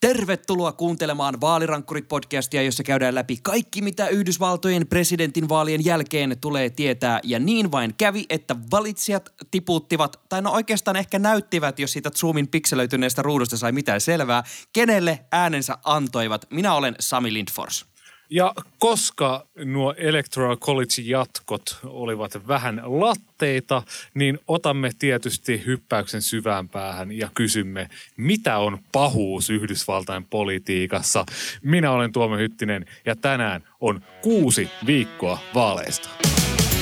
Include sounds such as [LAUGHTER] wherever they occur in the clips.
Tervetuloa kuuntelemaan Vaalirankkurit-podcastia, jossa käydään läpi kaikki, mitä Yhdysvaltojen presidentinvaalien jälkeen tulee tietää. Ja niin vain kävi, että valitsijat tiputtivat, tai no oikeastaan ehkä näyttivät, jos siitä Zoomin pikselöityneestä ruudusta sai mitään selvää, kenelle äänensä antoivat. Minä olen Sami Lindfors. Ja koska nuo Electoral College-jatkot olivat vähän latteita, niin otamme tietysti hyppäyksen syvään päähän ja kysymme, mitä on pahuus Yhdysvaltain politiikassa. Minä olen Tuomo Hyttinen ja tänään on kuusi viikkoa vaaleista.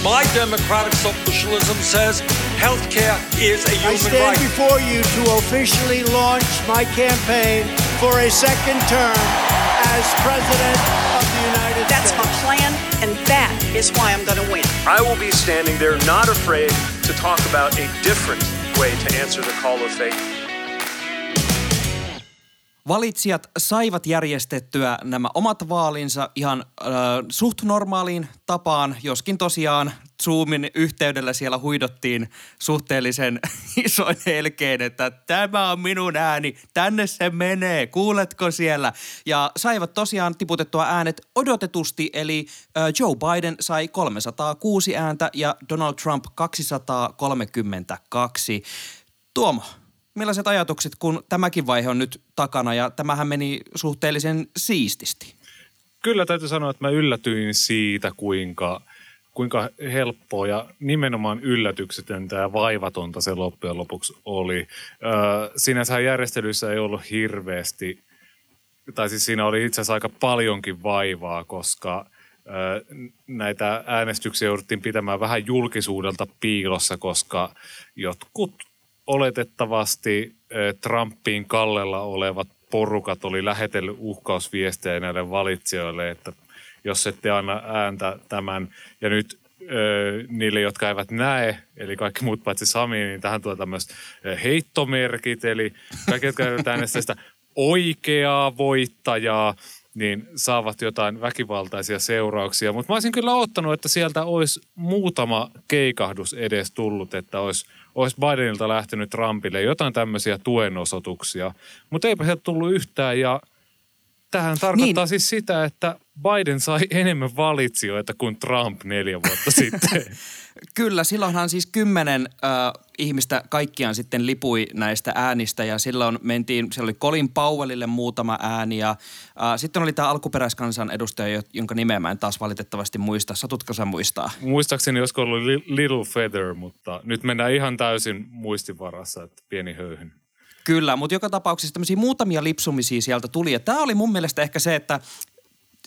My democratic socialism says healthcare is a human I stand right. before you to officially launch my campaign for a second term as president of the United That's States. my plan, and that is why I'm going to win. I will be standing there not afraid to talk about a different way to answer the call of faith. Valitsijat saivat järjestettyä nämä omat vaalinsa ihan äh, suht normaaliin tapaan, joskin tosiaan Zoomin yhteydellä siellä huidottiin suhteellisen [LAUGHS] isoin helkeen, että tämä on minun ääni, tänne se menee, kuuletko siellä? Ja saivat tosiaan tiputettua äänet odotetusti, eli Joe Biden sai 306 ääntä ja Donald Trump 232. Tuomo, millaiset ajatukset, kun tämäkin vaihe on nyt takana ja tämähän meni suhteellisen siististi? Kyllä täytyy sanoa, että mä yllätyin siitä, kuinka, kuinka helppoa ja nimenomaan yllätyksetöntä ja vaivatonta se loppujen lopuksi oli. Öö, sinänsä järjestelyissä ei ollut hirveästi, tai siis siinä oli itse asiassa aika paljonkin vaivaa, koska öö, näitä äänestyksiä jouduttiin pitämään vähän julkisuudelta piilossa, koska jotkut oletettavasti ö, Trumpiin kallella olevat porukat oli lähetellyt uhkausviestejä näille valitsijoille, että jos ette anna ääntä tämän, ja nyt ö, niille, jotka eivät näe, eli kaikki muut paitsi Sami, niin tähän tulee tämmöiset ö, heittomerkit, eli kaikki, jotka eivät äänestä sitä oikeaa voittajaa, niin saavat jotain väkivaltaisia seurauksia. Mutta mä olisin kyllä ottanut, että sieltä olisi muutama keikahdus edes tullut, että olisi, olisi Bidenilta lähtenyt Trumpille jotain tämmöisiä tuenosoituksia. Mutta eipä sieltä tullut yhtään ja tähän tarkoittaa niin. siis sitä, että Biden sai [LAUGHS] enemmän valitsijoita kuin Trump neljä vuotta [LAUGHS] sitten. Kyllä, silloinhan siis kymmenen äh, ihmistä kaikkiaan sitten lipui näistä äänistä ja silloin mentiin, siellä oli Colin Powellille muutama ääni ja äh, sitten oli tämä alkuperäiskansan edustaja, jonka nimeä mä en taas valitettavasti muista. Satutko sä muistaa? Muistaakseni olisiko ollut Little Feather, mutta nyt mennään ihan täysin muistivarassa, että pieni höyhyn. Kyllä, mutta joka tapauksessa tämmöisiä muutamia lipsumisia sieltä tuli. Ja tämä oli mun mielestä ehkä se, että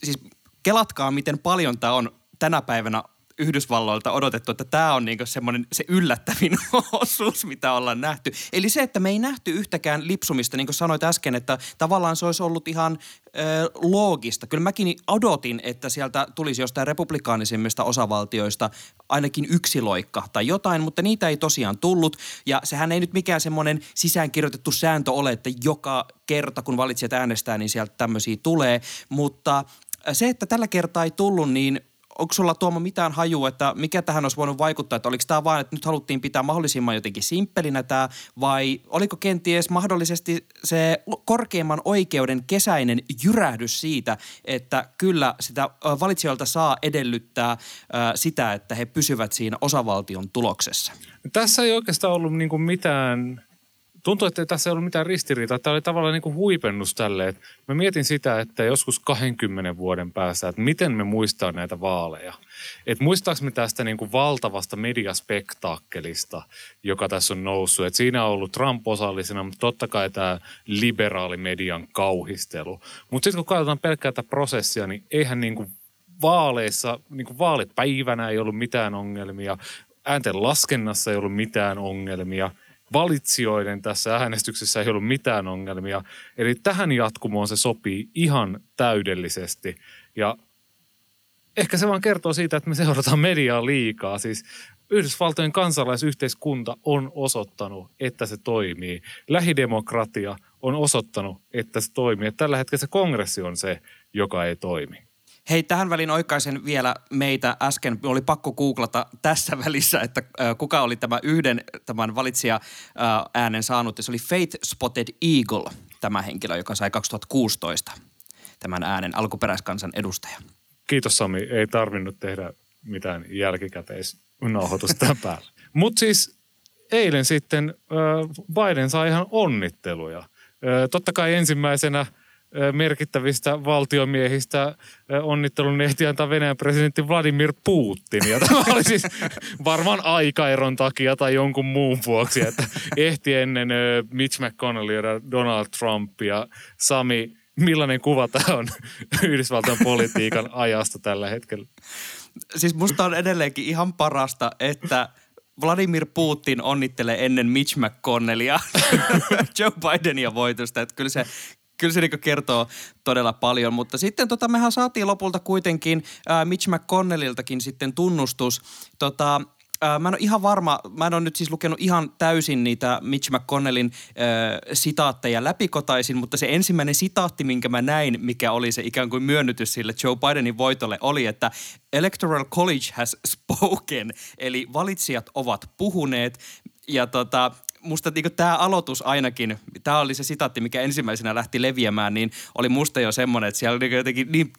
siis kelatkaa, miten paljon tämä on tänä päivänä Yhdysvalloilta odotettu, että tämä on niinku semmoinen se yllättävin [LAUGHS] osuus, mitä ollaan nähty. Eli se, että me ei nähty yhtäkään lipsumista, niin kuin sanoit äsken, että tavallaan se olisi ollut ihan ö, loogista. Kyllä mäkin odotin, että sieltä tulisi jostain republikaanisimmista osavaltioista ainakin yksi loikka tai jotain, mutta niitä ei tosiaan tullut. Ja sehän ei nyt mikään semmoinen sisäänkirjoitettu sääntö ole, että joka kerta kun valitsijat äänestää, niin sieltä tämmöisiä tulee. Mutta se, että tällä kertaa ei tullut, niin onko sulla Tuomo mitään hajua, että mikä tähän olisi voinut vaikuttaa, että oliko tämä vain, että nyt haluttiin pitää mahdollisimman jotenkin simppelinä tämä, vai oliko kenties mahdollisesti se korkeimman oikeuden kesäinen jyrähdys siitä, että kyllä sitä valitsijoilta saa edellyttää sitä, että he pysyvät siinä osavaltion tuloksessa? Tässä ei oikeastaan ollut niinku mitään tuntuu, että tässä ei ollut mitään ristiriitaa. Tämä oli tavallaan niin kuin huipennus tälle. Että mä mietin sitä, että joskus 20 vuoden päässä, että miten me muistaa näitä vaaleja. Että muistaako me tästä niin kuin valtavasta mediaspektaakkelista, joka tässä on noussut. Että siinä on ollut Trump osallisena, mutta totta kai tämä liberaalimedian kauhistelu. Mutta sitten kun katsotaan pelkkää tätä prosessia, niin eihän niin kuin vaaleissa, niin kuin vaalipäivänä ei ollut mitään ongelmia. Äänten laskennassa ei ollut mitään ongelmia – valitsijoiden tässä äänestyksessä ei ollut mitään ongelmia. Eli tähän jatkumoon se sopii ihan täydellisesti. Ja ehkä se vaan kertoo siitä, että me seurataan mediaa liikaa. Siis Yhdysvaltojen kansalaisyhteiskunta on osoittanut, että se toimii. Lähidemokratia on osoittanut, että se toimii. Tällä hetkellä se kongressi on se, joka ei toimi. Hei, tähän väliin oikaisen vielä meitä äsken. Oli pakko googlata tässä välissä, että kuka oli tämä yhden tämän valitsija äänen saanut. Se oli Faith Spotted Eagle. tämä henkilö, joka sai 2016 tämän äänen alkuperäiskansan edustaja. Kiitos Sami, ei tarvinnut tehdä mitään jälkikäteisnauhoitusta [LAUGHS] päälle. Mutta siis eilen sitten Biden sai ihan onnitteluja. Totta kai ensimmäisenä merkittävistä valtiomiehistä onnittelun ehti antaa Venäjän presidentti Vladimir Putin. Ja tämä oli siis [LAUGHS] varmaan aikaeron takia tai jonkun muun vuoksi, että ehti ennen Mitch McConnellia ja Donald Trumpia. Sami, millainen kuva tämä on [LAUGHS] Yhdysvaltain politiikan ajasta tällä hetkellä? Siis musta on edelleenkin ihan parasta, että Vladimir Putin onnittelee ennen Mitch McConnellia [LAUGHS] Joe Bidenia voitosta. Että kyllä se, kyllä se niin kertoo todella paljon. Mutta sitten tota, mehän saatiin lopulta kuitenkin ää, Mitch McConnelliltakin sitten tunnustus. Tota, Äh, mä en ole ihan varma, mä en ole nyt siis lukenut ihan täysin niitä Mitch McConnellin äh, sitaatteja läpikotaisin, mutta se ensimmäinen sitaatti, minkä mä näin, mikä oli se ikään kuin myönnytys sille Joe Bidenin voitolle, oli, että Electoral College has spoken, eli valitsijat ovat puhuneet. Ja tota, musta niin tämä aloitus ainakin, tämä oli se sitaatti, mikä ensimmäisenä lähti leviämään, niin oli musta jo semmoinen, että siellä oli niin jotenkin niin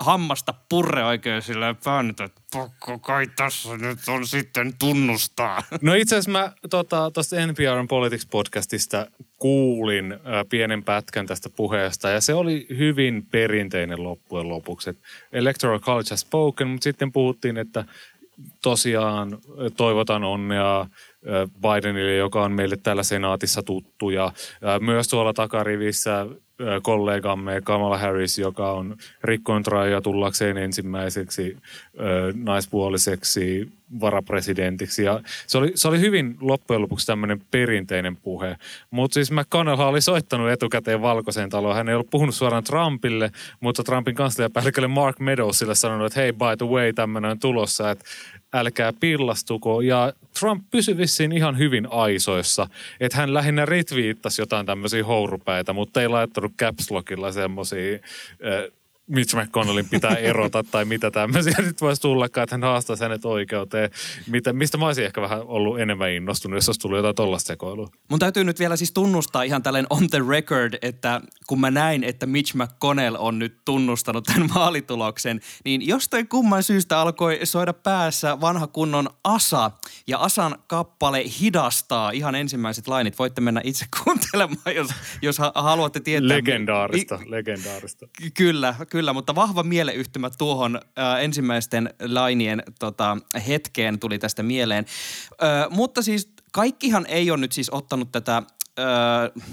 hammasta purre oikein silleen pään, että pakko kai tässä nyt on sitten tunnustaa. [LAUGHS] No itse asiassa mä tuosta tota, NPRn Politics-podcastista kuulin ä, pienen pätkän tästä puheesta ja se oli hyvin perinteinen loppujen lopuksi. Et Electoral College has spoken, mutta sitten puhuttiin, että tosiaan toivotan onnea Bidenille, joka on meille täällä senaatissa tuttu. Ja myös tuolla takarivissä kollegamme Kamala Harris, joka on rikkoon rajoja tullakseen ensimmäiseksi naispuoliseksi varapresidentiksi. Ja se, oli, se oli hyvin loppujen lopuksi tämmöinen perinteinen puhe. Mutta siis McConnell oli soittanut etukäteen valkoiseen taloon. Hän ei ollut puhunut suoraan Trumpille, mutta Trumpin kansliapäällikölle Mark Meadowsille sanonut, että hei, by the way, tämmöinen on tulossa, että älkää pillastuko. Ja Trump pysyi vissiin ihan hyvin aisoissa, että hän lähinnä retviittasi jotain tämmöisiä hourupäitä, mutta ei laittanut caps lockilla semmoisia Mitch McConnellin pitää erota tai mitä tämmöisiä nyt voisi tullakaan, että hän haastaisi hänet oikeuteen. Mitä, mistä mä olisin ehkä vähän ollut enemmän innostunut, jos olisi tullut jotain tollaista sekoilua. Mun täytyy nyt vielä siis tunnustaa ihan tällainen on the record, että kun mä näin, että Mitch McConnell on nyt tunnustanut tämän [LAUGHS] maalituloksen, niin jostain kumman syystä alkoi soida päässä vanha kunnon Asa. Ja Asan kappale hidastaa ihan ensimmäiset lainit. Voitte mennä itse [LAUGHS] kuuntelemaan, jos, jos haluatte tietää. Legendaarista, mi- legendaarista. Kyllä, kyllä kyllä, mutta vahva mieleyhtymä tuohon äh, ensimmäisten lainien tota, hetkeen tuli tästä mieleen. Äh, mutta siis kaikkihan ei ole nyt siis ottanut tätä... Äh,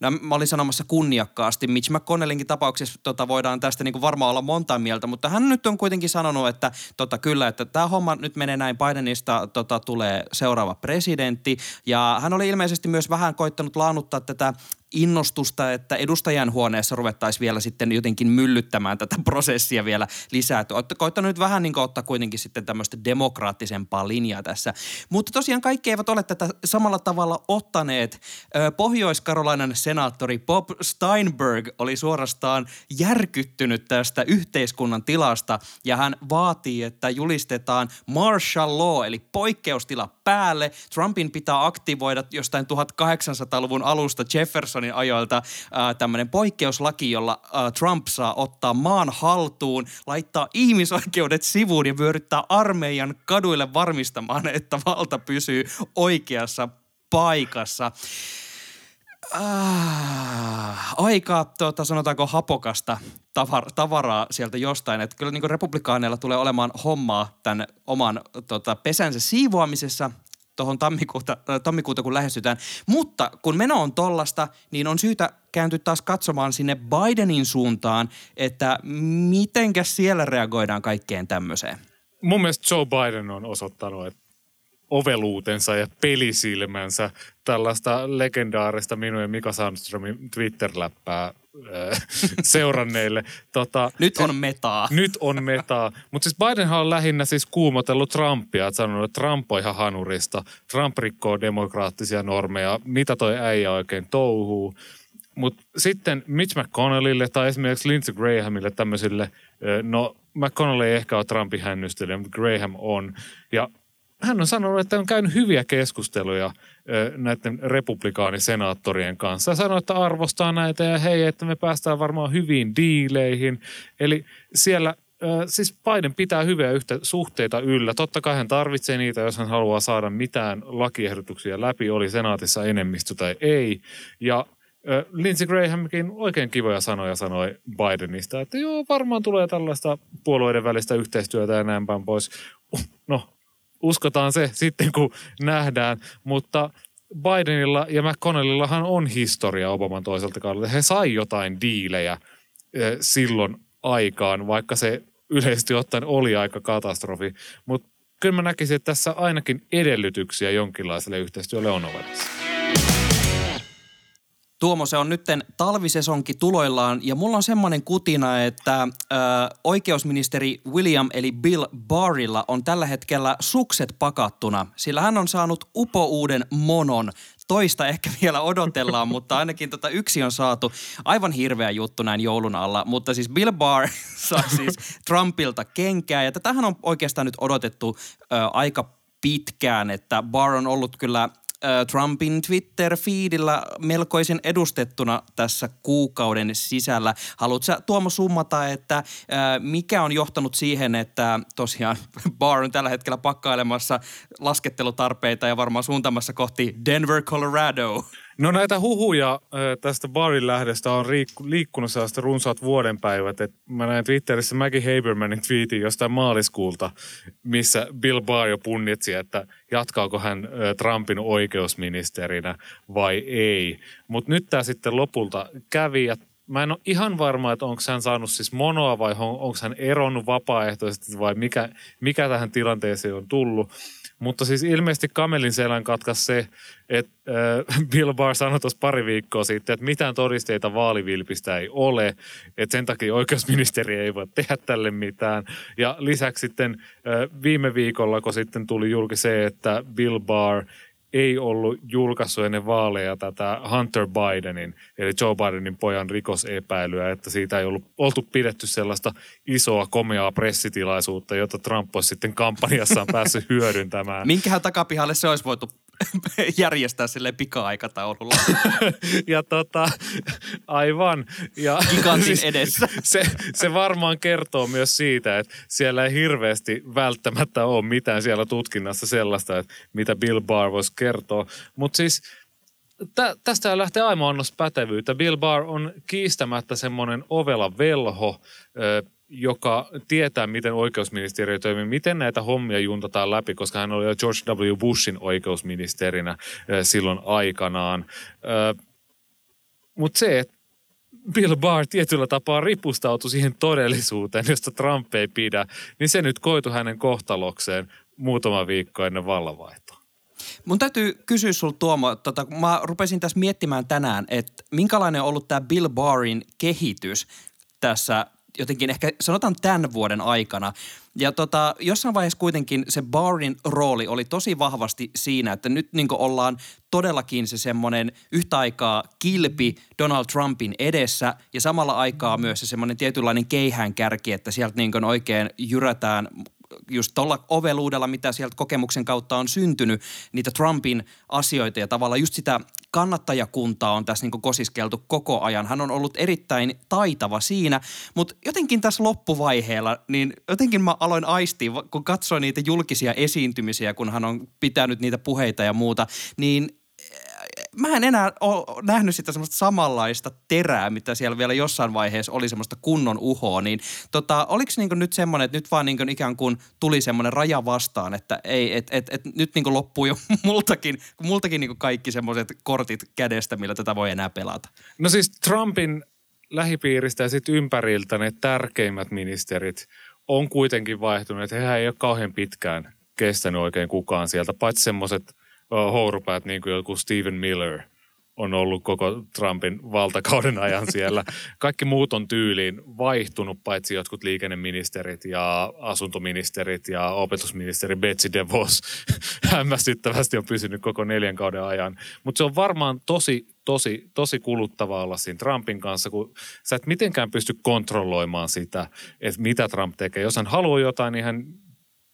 No, mä olin sanomassa kunniakkaasti. Mitch McConnellinkin tapauksessa tota, voidaan tästä niin kuin varmaan olla monta mieltä, mutta hän nyt on kuitenkin sanonut, että tota, kyllä, että tämä homma nyt menee näin. Bidenista tota, tulee seuraava presidentti. Ja hän oli ilmeisesti myös vähän koittanut laannuttaa tätä innostusta, että edustajan huoneessa ruvettaisiin vielä sitten jotenkin myllyttämään tätä prosessia vielä lisää. Koittanut nyt vähän niin ottaa kuitenkin sitten tämmöistä demokraattisempaa linjaa tässä. Mutta tosiaan kaikki eivät ole tätä samalla tavalla ottaneet. Pohjois-Karolainan senaattori Bob Steinberg oli suorastaan järkyttynyt tästä yhteiskunnan tilasta ja hän vaatii, että julistetaan martial law eli poikkeustila päälle. Trumpin pitää aktivoida jostain 1800-luvun alusta Jeffersonin ajoilta tämmöinen poikkeuslaki, jolla ää, Trump saa ottaa maan haltuun, laittaa ihmisoikeudet sivuun ja vyöryttää armeijan kaduille varmistamaan, että valta pysyy oikeassa paikassa. Ah, aika, tuota, sanotaanko hapokasta tavar- tavaraa sieltä jostain. Että kyllä niin republikaaneilla tulee olemaan hommaa tämän oman tota, pesänsä siivoamisessa tuohon tammikuuta, äh, tammikuuta, kun lähestytään. Mutta kun meno on tollasta, niin on syytä kääntyä taas katsomaan sinne Bidenin suuntaan, että mitenkäs siellä reagoidaan kaikkeen tämmöiseen. Mun mielestä Joe Biden on osoittanut, että oveluutensa ja pelisilmänsä tällaista legendaarista minun ja Mika Sandströmin Twitter-läppää [LAUGHS] seuranneille. Tota, nyt on metaa. Nyt on metaa. Mutta siis Bidenhan on lähinnä siis kuumotellut Trumpia, että sanonut, että Trump on ihan hanurista. Trump rikkoo demokraattisia normeja. Mitä toi äijä oikein touhuu? Mutta sitten Mitch McConnellille tai esimerkiksi Lindsey Grahamille tämmöisille, no McConnell ei ehkä ole Trumpin hännystelijä, mutta Graham on. Ja hän on sanonut, että on käynyt hyviä keskusteluja näiden republikaanisenaattorien kanssa. Sanoi, että arvostaa näitä ja hei, että me päästään varmaan hyviin diileihin. Eli siellä siis Biden pitää hyviä yhtä, suhteita yllä. Totta kai hän tarvitsee niitä, jos hän haluaa saada mitään lakiehdotuksia läpi, oli senaatissa enemmistö tai ei. Ja Lindsey Grahamkin oikein kivoja sanoja sanoi Bidenista, että joo, varmaan tulee tällaista puolueiden välistä yhteistyötä ja näin päin pois. No, uskotaan se sitten, kun nähdään, mutta Bidenilla ja McConnellillahan on historia Obaman toiselta kaudelta. He sai jotain diilejä silloin aikaan, vaikka se yleisesti ottaen oli aika katastrofi. Mutta kyllä mä näkisin, että tässä ainakin edellytyksiä jonkinlaiselle yhteistyölle on olemassa. Tuomo, se on nytten talvisesonki tuloillaan ja mulla on semmoinen kutina, että ö, oikeusministeri William eli Bill Barrilla on tällä hetkellä sukset pakattuna, sillä hän on saanut upouuden monon. Toista ehkä [LAUGHS] vielä odotellaan, mutta ainakin tota yksi on saatu. Aivan hirveä juttu näin joulun alla, mutta siis Bill Barr [LAUGHS] saa siis Trumpilta kenkää ja tätähän on oikeastaan nyt odotettu ö, aika pitkään, että Barr on ollut kyllä Trumpin Twitter-fiidillä melkoisen edustettuna tässä kuukauden sisällä. Haluatko Tuomo summata, että mikä on johtanut siihen, että tosiaan [LAUGHS] Barr on tällä hetkellä pakkailemassa laskettelutarpeita ja varmaan suuntamassa kohti Denver, Colorado? No näitä huhuja tästä barin lähdestä on liikkunut sellaista runsaat vuodenpäivät. Et mä näin Twitterissä Maggie Habermanin tweetin jostain maaliskuulta, missä Bill Barr jo punnitsi, että jatkaako hän Trumpin oikeusministerinä vai ei. Mutta nyt tämä sitten lopulta kävi ja mä en ole ihan varma, että onko hän saanut siis monoa vai onko hän eronnut vapaaehtoisesti vai mikä, mikä tähän tilanteeseen on tullut. Mutta siis ilmeisesti kamelin selän katkas se, että äh, [LAUGHS] Bill Barr sanoi tuossa pari viikkoa sitten, että mitään todisteita vaalivilpistä ei ole, että sen takia oikeusministeri ei voi tehdä tälle mitään. Ja lisäksi sitten äh, viime viikolla, kun sitten tuli julki se, että Bill Barr ei ollut julkaissut ennen vaaleja tätä Hunter Bidenin, eli Joe Bidenin pojan rikosepäilyä, että siitä ei ollut oltu pidetty sellaista isoa komeaa pressitilaisuutta, jota Trump olisi sitten kampanjassaan [LAUGHS] päässyt hyödyntämään. Minkähän takapihalle se olisi voitu [LAUGHS] järjestää sille pika-aikataululla. [LAUGHS] ja tota, aivan. Ja Gigantin siis edessä. [LAUGHS] Se, se varmaan kertoo myös siitä, että siellä ei hirveästi välttämättä ole mitään siellä tutkinnassa sellaista, että mitä Bill Barr voisi kertoa. Mutta siis tä, tästä lähtee aivan annos pätevyyttä. Bill Barr on kiistämättä semmoinen ovela velho, joka tietää, miten oikeusministeriö toimii, miten näitä hommia juntataan läpi, koska hän oli jo George W. Bushin oikeusministerinä silloin aikanaan. Mutta se, että Bill Barr tietyllä tapaa ripustautui siihen todellisuuteen, josta Trump ei pidä, niin se nyt koitu hänen kohtalokseen muutama viikko ennen vallanvaihtoa. Mun täytyy kysyä sulta Tuomo, tota, mä rupesin tässä miettimään tänään, että minkälainen on ollut tämä Bill Barrin kehitys tässä jotenkin ehkä sanotaan tämän vuoden aikana. Ja tota, jossain vaiheessa kuitenkin se Barrin rooli oli tosi vahvasti siinä, että nyt niin ollaan todellakin se semmoinen yhtä aikaa kilpi Donald Trumpin edessä ja samalla aikaa myös se semmoinen tietynlainen keihään kärki, että sieltä niin oikein jyrätään just tuolla oveluudella, mitä sieltä kokemuksen kautta on syntynyt, niitä Trumpin asioita ja tavallaan just sitä kannattajakuntaa on tässä niin kosiskeltu koko ajan. Hän on ollut erittäin taitava siinä, mutta jotenkin tässä loppuvaiheella, niin jotenkin mä aloin aistia, kun katsoin niitä julkisia esiintymisiä, kun hän on pitänyt niitä puheita ja muuta, niin mä en enää ole nähnyt sitä semmoista samanlaista terää, mitä siellä vielä jossain vaiheessa oli semmoista kunnon uhoa, niin tota, oliko niinku nyt semmoinen, että nyt vaan niinku ikään kuin tuli semmoinen raja vastaan, että ei, et, et, et nyt niinku loppuu jo [LAUGHS] multakin, multakin niinku kaikki semmoiset kortit kädestä, millä tätä voi enää pelata. No siis Trumpin lähipiiristä ja sitten ympäriltä ne tärkeimmät ministerit on kuitenkin vaihtunut, että hehän ei ole kauhean pitkään kestänyt oikein kukaan sieltä, paitsi semmoiset hourupäät niin kuin joku Stephen Miller on ollut koko Trumpin valtakauden ajan siellä. [LAUGHS] Kaikki muut on tyyliin vaihtunut, paitsi jotkut liikenneministerit ja asuntoministerit ja opetusministeri Betsy DeVos [LAUGHS] hämmästyttävästi on pysynyt koko neljän kauden ajan. Mutta se on varmaan tosi, tosi, tosi kuluttavaa olla siinä Trumpin kanssa, kun sä et mitenkään pysty kontrolloimaan sitä, että mitä Trump tekee. Jos hän haluaa jotain, niin hän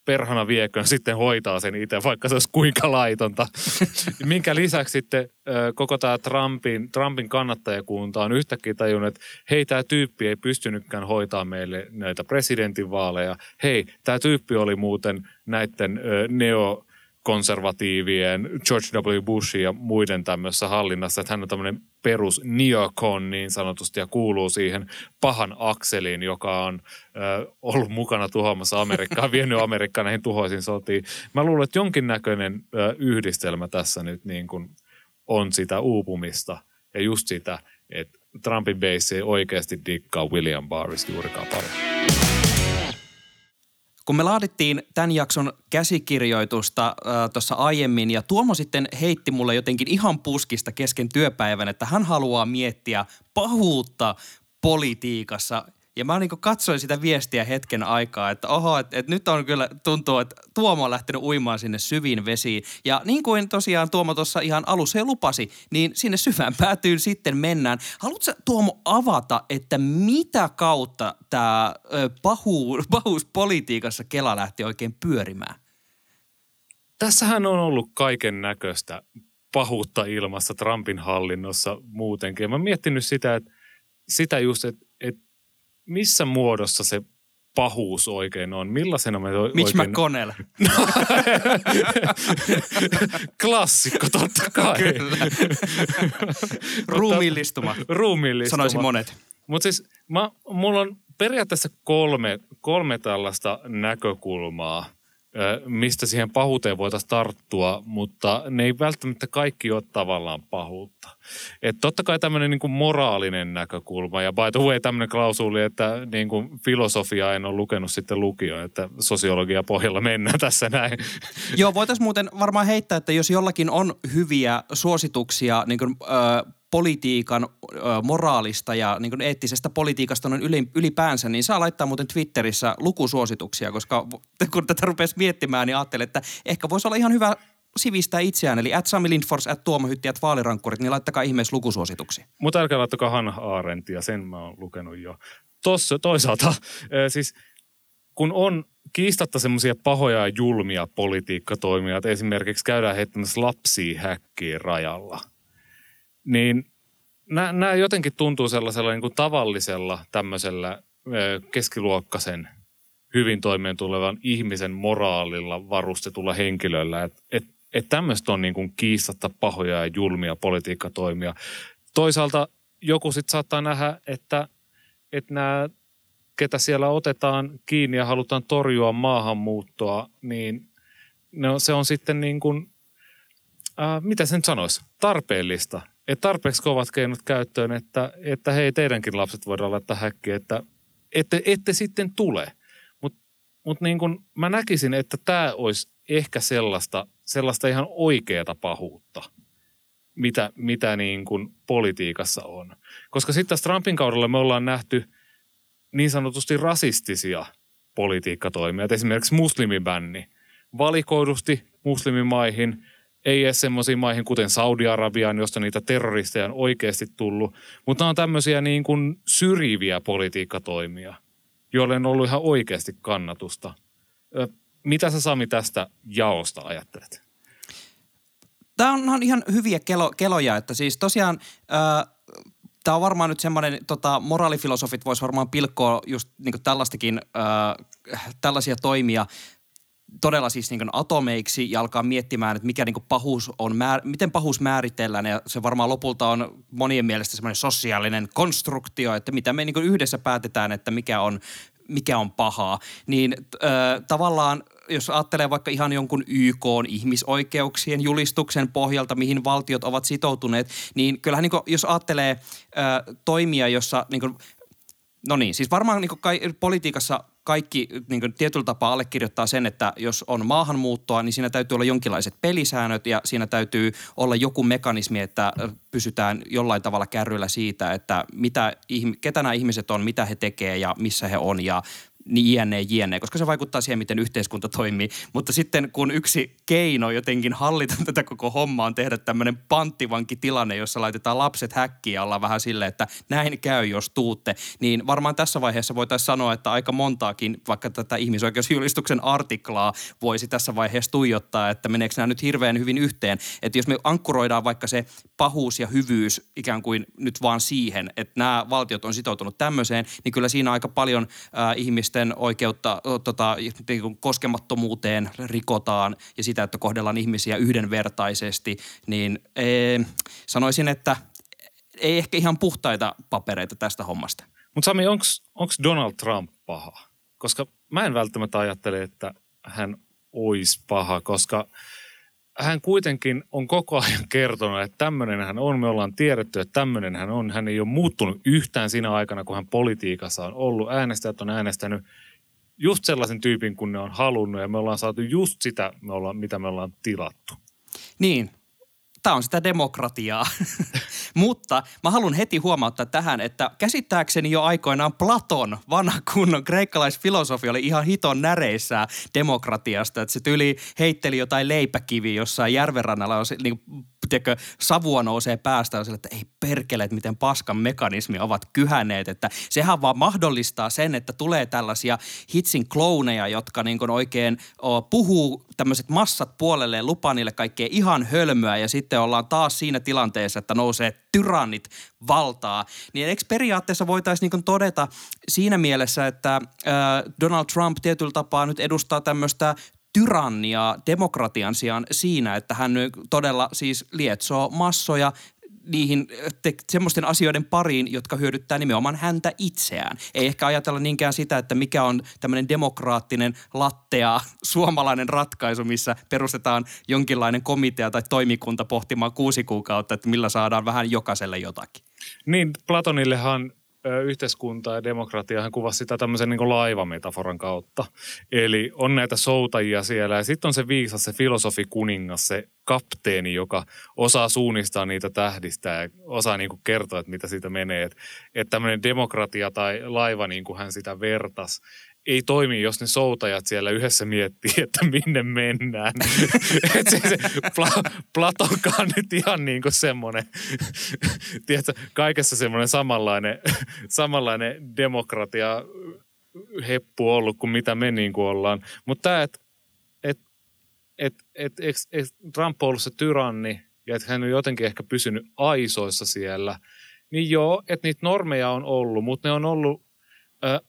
perhana viekön sitten hoitaa sen itse, vaikka se olisi kuinka laitonta. [LAUGHS] Minkä lisäksi sitten koko tämä Trumpin, Trumpin kannattajakunta on yhtäkkiä tajunnut, että hei, tämä tyyppi ei pystynytkään hoitaa meille näitä presidentinvaaleja. Hei, tämä tyyppi oli muuten näiden neo konservatiivien George W. Bushin ja muiden tämmöisessä hallinnassa, että hän on tämmöinen perus neocon niin sanotusti ja kuuluu siihen pahan akseliin, joka on äh, ollut mukana tuhoamassa Amerikkaa, [LAUGHS] vienyt Amerikkaa näihin tuhoisiin sotiin. Mä luulen, että jonkinnäköinen äh, yhdistelmä tässä nyt niin kuin on sitä uupumista ja just sitä, että Trumpin base ei oikeasti dikkaa William Barrista juurikaan paljon. Kun me laadittiin tämän jakson käsikirjoitusta äh, tuossa aiemmin ja Tuomo sitten heitti mulle jotenkin ihan puskista kesken työpäivän, että hän haluaa miettiä pahuutta politiikassa ja mä niin katsoin sitä viestiä hetken aikaa, että oho, että, että nyt on kyllä, tuntuu, että Tuomo on lähtenyt uimaan sinne syviin vesiin. Ja niin kuin tosiaan Tuomo tuossa ihan alussa lupasi, niin sinne syvään päätyyn sitten mennään. Haluatko Tuomo avata, että mitä kautta tämä pahu, [LAUGHS] pahuus politiikassa Kela lähti oikein pyörimään? Tässähän on ollut kaiken näköistä pahuutta ilmassa Trumpin hallinnossa muutenkin. Mä oon miettinyt sitä, että sitä just, että missä muodossa se pahuus oikein on? Millaisena me oikein... Mitch McConnell. [LAUGHS] Klassikko, totta kai. Kyllä. Ruumiillistuma. Ruumiillistuma. Sanoisin monet. Mutta siis mä, mulla on periaatteessa kolme, kolme tällaista näkökulmaa – mistä siihen pahuuteen voitaisiin tarttua, mutta ne ei välttämättä kaikki ole tavallaan pahuutta. Et totta kai tämmöinen niin moraalinen näkökulma, ja by the way tämmöinen klausuli, että niin kuin filosofia en ole lukenut sitten lukio, että sosiologia pohjalla mennään tässä näin. Joo, voitaisiin muuten varmaan heittää, että jos jollakin on hyviä suosituksia niin kuin, äh, politiikan moraalista ja niin kuin eettisestä politiikasta on ylipäänsä, niin saa laittaa muuten Twitterissä lukusuosituksia, koska [LAUGHS] kun tätä rupesi miettimään, niin ajattelin, että ehkä voisi olla ihan hyvä sivistää itseään, eli at Sami Lindfors, at Tuomo Hytti, at vaalirankkurit, niin laittakaa ihmeessä lukusuosituksia. Mutta älkää laittakaa Hannah Arendtia, sen mä oon lukenut jo. Tossa, toisaalta siis kun on kiistatta semmoisia pahoja ja julmia politiikkatoimia, että esimerkiksi käydään heittämässä lapsia häkkiin rajalla – niin nämä jotenkin tuntuu sellaisella niin kuin tavallisella tämmöisellä keskiluokkaisen hyvin toimeen tulevan ihmisen moraalilla varustetulla henkilöllä. Että et, et tämmöistä on niin kuin kiistatta pahoja ja julmia politiikkatoimia. Toisaalta joku sitten saattaa nähdä, että, että nämä, ketä siellä otetaan kiinni ja halutaan torjua maahanmuuttoa, niin no, se on sitten niin kuin, äh, mitä sen sanoisi, tarpeellista – että tarpeeksi kovat keinot käyttöön, että, että hei, teidänkin lapset voidaan laittaa häkkiä, että ette, ette sitten tule. Mutta mut niin kun mä näkisin, että tämä olisi ehkä sellaista, sellaista ihan oikeata pahuutta, mitä, mitä niin kun politiikassa on. Koska sitten tässä Trumpin kaudella me ollaan nähty niin sanotusti rasistisia politiikkatoimia, esimerkiksi muslimibänni valikoidusti muslimimaihin – ei edes semmoisiin maihin kuten Saudi-Arabiaan, josta niitä terroristeja on oikeasti tullut. Mutta on tämmöisiä niin kuin syrjiviä politiikkatoimia, joille on ollut ihan oikeasti kannatusta. Mitä sä Sami tästä jaosta ajattelet? Tämä on ihan hyviä kelo, keloja, että siis tosiaan äh, tämä on varmaan nyt semmoinen, tota, moraalifilosofit vois varmaan pilkkoa just niin tällaistakin, äh, tällaisia toimia todella siis niin atomeiksi ja alkaa miettimään, että mikä niin pahuus on, määr, miten pahuus määritellään ja se varmaan lopulta on monien mielestä semmoinen sosiaalinen konstruktio, että mitä me niin yhdessä päätetään, että mikä on, mikä on pahaa. Niin äh, tavallaan jos ajattelee vaikka ihan jonkun YK ihmisoikeuksien julistuksen pohjalta, mihin valtiot ovat sitoutuneet, niin kyllähän niin kuin, jos ajattelee äh, toimia, jossa niin kuin, No niin, siis varmaan niin kai, politiikassa kaikki niin kuin tietyllä tapaa allekirjoittaa sen, että jos on maahanmuuttoa, niin siinä täytyy olla jonkinlaiset pelisäännöt ja siinä täytyy olla joku mekanismi, että pysytään jollain tavalla kärryillä siitä, että mitä, ketä nämä ihmiset on, mitä he tekee ja missä he on ja niin jne, jne, koska se vaikuttaa siihen, miten yhteiskunta toimii. Mutta sitten kun yksi keino jotenkin hallita [LAUGHS] tätä koko hommaa on tehdä tämmöinen panttivankitilanne, jossa laitetaan lapset häkkiin ja ollaan vähän silleen, että näin käy, jos tuutte, niin varmaan tässä vaiheessa voitaisiin sanoa, että aika montaakin vaikka tätä ihmisoikeusjulistuksen artiklaa voisi tässä vaiheessa tuijottaa, että meneekö nämä nyt hirveän hyvin yhteen. Että jos me ankkuroidaan vaikka se pahuus ja hyvyys ikään kuin nyt vaan siihen, että nämä valtiot on sitoutunut tämmöiseen, niin kyllä siinä aika paljon äh, ihmisten oikeutta tota, niin koskemattomuuteen rikotaan ja sitä, että kohdellaan ihmisiä yhdenvertaisesti, niin ee, sanoisin, että ei ehkä ihan puhtaita papereita tästä hommasta. Mutta Sami, onko Donald Trump paha? Koska mä en välttämättä ajattele, että hän olisi paha, koska hän kuitenkin on koko ajan kertonut, että tämmöinen hän on. Me ollaan tiedetty, että tämmöinen hän on. Hän ei ole muuttunut yhtään siinä aikana, kun hän politiikassa on ollut. Äänestäjät on äänestänyt just sellaisen tyypin, kun ne on halunnut ja me ollaan saatu just sitä, me ollaan, mitä me ollaan tilattu. Niin, tämä on sitä demokratiaa. [LAUGHS] Mutta mä haluan heti huomauttaa tähän, että käsittääkseni jo aikoinaan Platon, vanha kunnon kreikkalaisfilosofi, oli ihan hiton näreissä demokratiasta. Että se tyli heitteli jotain leipäkiviä jossain järvenrannalla, niin tiedätkö, savua nousee päästä sille, että ei perkele, että miten paskan mekanismi ovat kyhänneet. Että sehän vaan mahdollistaa sen, että tulee tällaisia hitsin klouneja, jotka niin kuin oikein o, puhuu tämmöiset massat puolelleen, lupaa niille kaikkea ihan hölmöä ja sitten ollaan taas siinä tilanteessa, että nousee tyrannit valtaa. Niin eikö periaatteessa voitaisiin niin todeta siinä mielessä, että äh, Donald Trump tietyllä tapaa nyt edustaa tämmöistä tyrannia demokratian sijaan siinä, että hän todella siis lietsoo massoja niihin te- semmoisten asioiden pariin, jotka hyödyttää nimenomaan häntä itseään. Ei ehkä ajatella niinkään sitä, että mikä on tämmöinen demokraattinen lattea [LAUGHS] suomalainen ratkaisu, missä perustetaan jonkinlainen komitea tai toimikunta pohtimaan kuusi kuukautta, että millä saadaan vähän jokaiselle jotakin. Niin, Platonillehan yhteiskunta ja demokratia hän kuvasi sitä tämmöisen niin laivametaforan kautta. Eli on näitä soutajia siellä ja sitten on se viisas, se filosofi kuningas, se kapteeni, joka osaa suunnistaa niitä tähdistä ja osaa niin kuin kertoa, että mitä siitä menee. Että et tämmöinen demokratia tai laiva, niin kuin hän sitä vertas, ei toimi, jos ne soutajat siellä yhdessä miettii, [LAUGHS] että minne mennään. [LAUGHS] Et se, se Pla- Platonkaan nyt ihan niin kuin semmoinen, [LAUGHS] tiedätkö, kaikessa semmoinen samanlainen, samanlainen demokratia heppu ollut kuin mitä me niin kuin ollaan. Mutta tämä, että et, et, et, et, et Trump on ollut se tyranni ja että hän on jotenkin ehkä pysynyt aisoissa siellä, niin joo, että niitä normeja on ollut, mutta ne on ollut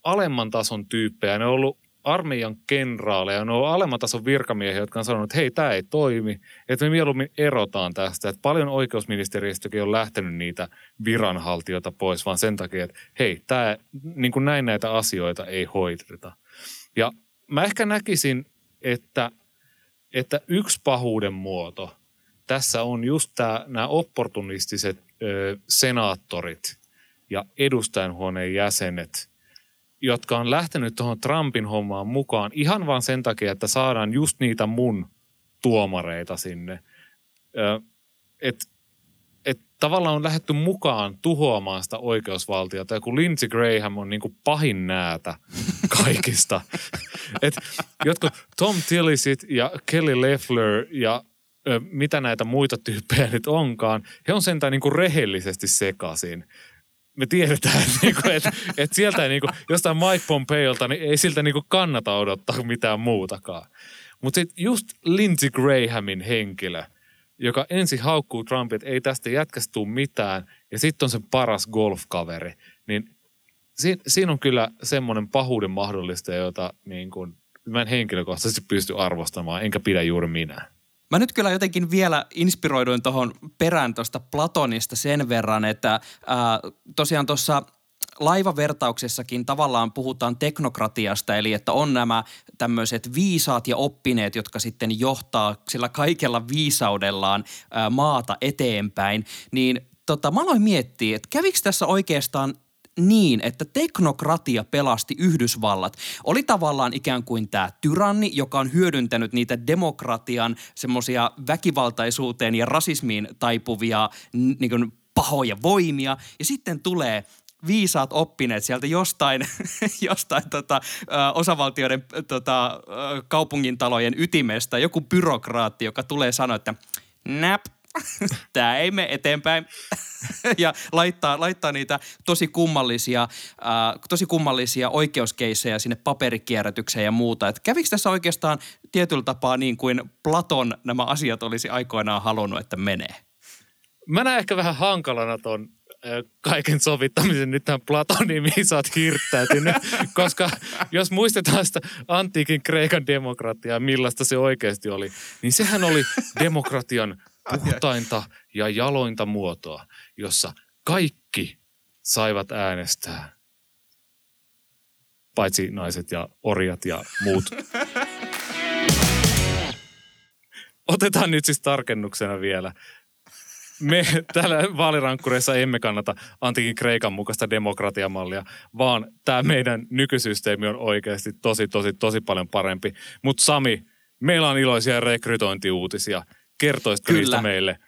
alemman tason tyyppejä. Ne on ollut armeijan kenraaleja, ne on alemman tason virkamiehiä, jotka on sanonut, että hei, tämä ei toimi, että me mieluummin erotaan tästä. Että paljon oikeusministeriöstäkin on lähtenyt niitä viranhaltijoita pois, vaan sen takia, että hei, tämä, niin kuin näin näitä asioita ei hoideta. Ja mä ehkä näkisin, että, että yksi pahuuden muoto tässä on just tämä, nämä opportunistiset ö, senaattorit ja edustajanhuoneen jäsenet – jotka on lähtenyt tuohon Trumpin hommaan mukaan ihan vaan sen takia, että saadaan just niitä mun tuomareita sinne. Että et tavallaan on lähetty mukaan tuhoamaan sitä oikeusvaltiota. Ja kun Lindsey Graham on niin kuin pahin näätä [LAUGHS] kaikista. Et jotkut Tom Tillisit ja Kelly Leffler ja ö, mitä näitä muita tyyppejä nyt onkaan, he on sentään niin kuin rehellisesti sekaisin me tiedetään, [LAUGHS] niinku, että, että sieltä ei, niinku, jostain Mike Pompeolta, niin ei siltä niinku kannata odottaa mitään muutakaan. Mutta sitten just Lindsey Grahamin henkilö, joka ensin haukkuu Trumpia, että ei tästä jätkästä tule mitään, ja sitten on se paras golfkaveri, niin siinä, siinä on kyllä semmoinen pahuuden mahdollista, jota niin kuin, mä en henkilökohtaisesti pysty arvostamaan, enkä pidä juuri minä. Mä nyt kyllä jotenkin vielä inspiroiduin tuohon perään tuosta Platonista sen verran, että ää, tosiaan tuossa laivavertauksessakin tavallaan puhutaan teknokratiasta, eli että on nämä tämmöiset viisaat ja oppineet, jotka sitten johtaa sillä kaikella viisaudellaan ää, maata eteenpäin, niin tota, mä aloin miettiä, että kävikö tässä oikeastaan niin, että teknokratia pelasti Yhdysvallat. Oli tavallaan ikään kuin tämä tyranni, joka on hyödyntänyt niitä demokratian semmoisia väkivaltaisuuteen ja rasismiin taipuvia niin kuin pahoja voimia. Ja sitten tulee viisaat oppineet sieltä jostain, [LAUGHS] jostain tota, osavaltioiden tota, kaupungintalojen ytimestä, joku byrokraatti, joka tulee sanoa, että nap, [LAUGHS] tämä ei mene eteenpäin. [LAUGHS] ja laittaa, laittaa niitä tosi kummallisia, äh, tosi kummallisia oikeuskeissejä sinne paperikierrätykseen ja muuta. Et kävikö tässä oikeastaan tietyllä tapaa niin kuin Platon nämä asiat olisi aikoinaan halunnut, että menee? Mä näen ehkä vähän hankalana ton kaiken sovittamisen nyt tähän Platonin, mihin sä oot hirttäytynyt. [LAUGHS] Koska jos muistetaan sitä antiikin Kreikan demokratiaa, millaista se oikeasti oli, niin sehän oli demokratian puhtainta ja jalointa muotoa, jossa kaikki saivat äänestää. Paitsi naiset ja orjat ja muut. [LAUGHS] Otetaan nyt siis tarkennuksena vielä me täällä vaalirankkureissa emme kannata antikin Kreikan mukaista demokratiamallia, vaan tämä meidän nykysysteemi on oikeasti tosi, tosi, tosi paljon parempi. Mutta Sami, meillä on iloisia rekrytointiuutisia. Kertoisitko niistä meille?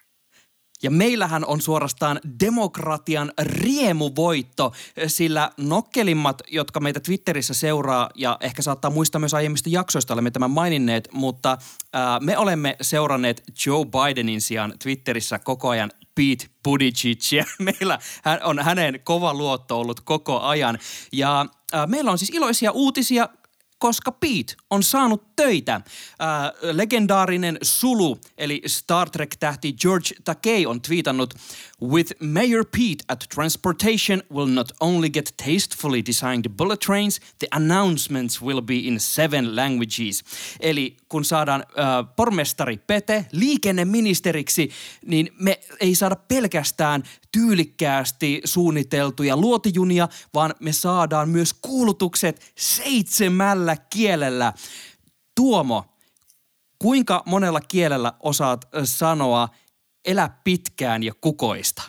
Ja meillähän on suorastaan demokratian riemuvoitto, sillä nokkelimmat, jotka meitä Twitterissä seuraa ja ehkä saattaa muistaa myös aiemmista jaksoista, olemme tämän maininneet, mutta ää, me olemme seuranneet Joe Bidenin sijaan Twitterissä koko ajan Pete Buttigiegia. [LAUGHS] Meillä on hänen kova luotto ollut koko ajan. Ja meillä on siis iloisia uutisia koska Pete on saanut töitä. Äh, legendaarinen Sulu, eli Star Trek-tähti George Takei on twiitannut With Mayor Pete at Transportation will not only get tastefully designed bullet trains, the announcements will be in seven languages. Eli kun saadaan äh, pormestari Pete liikenneministeriksi, niin me ei saada pelkästään tyylikkäästi suunniteltuja luotijunia, vaan me saadaan myös kuulutukset seitsemällä kielellä. Tuomo, kuinka monella kielellä osaat sanoa elä pitkään ja kukoista?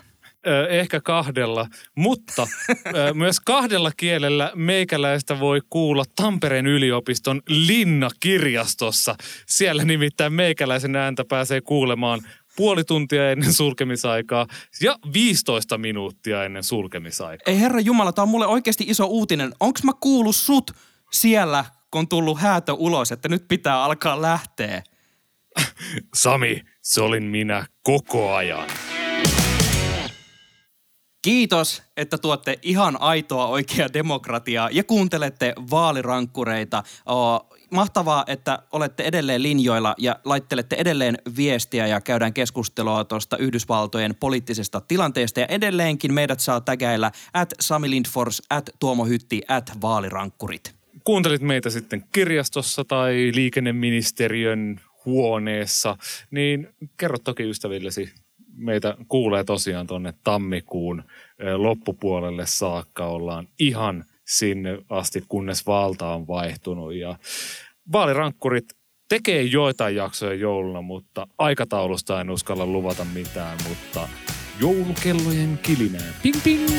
ehkä kahdella, mutta [LAUGHS] myös kahdella kielellä meikäläistä voi kuulla Tampereen yliopiston Linna-kirjastossa. Siellä nimittäin meikäläisen ääntä pääsee kuulemaan puoli tuntia ennen sulkemisaikaa ja 15 minuuttia ennen sulkemisaikaa. Ei herra Jumala, tämä on mulle oikeasti iso uutinen. Onks mä kuullut sut siellä, kun on tullut häätö ulos, että nyt pitää alkaa lähteä? Sami, se olin minä koko ajan. Kiitos, että tuotte ihan aitoa oikeaa demokratiaa ja kuuntelette vaalirankkureita. Mahtavaa, että olette edelleen linjoilla ja laittelette edelleen viestiä ja käydään keskustelua tuosta Yhdysvaltojen poliittisesta tilanteesta. Ja edelleenkin meidät saa tägäillä at Sami Lindfors, at Tuomo Hytti, at vaalirankkurit. Kuuntelit meitä sitten kirjastossa tai liikenneministeriön huoneessa, niin kerro toki ystävillesi meitä kuulee tosiaan tuonne tammikuun loppupuolelle saakka. Ollaan ihan sinne asti, kunnes valta on vaihtunut. Ja vaalirankkurit tekee joitain jaksoja jouluna, mutta aikataulusta en uskalla luvata mitään, mutta joulukellojen kilinää. Ping ping!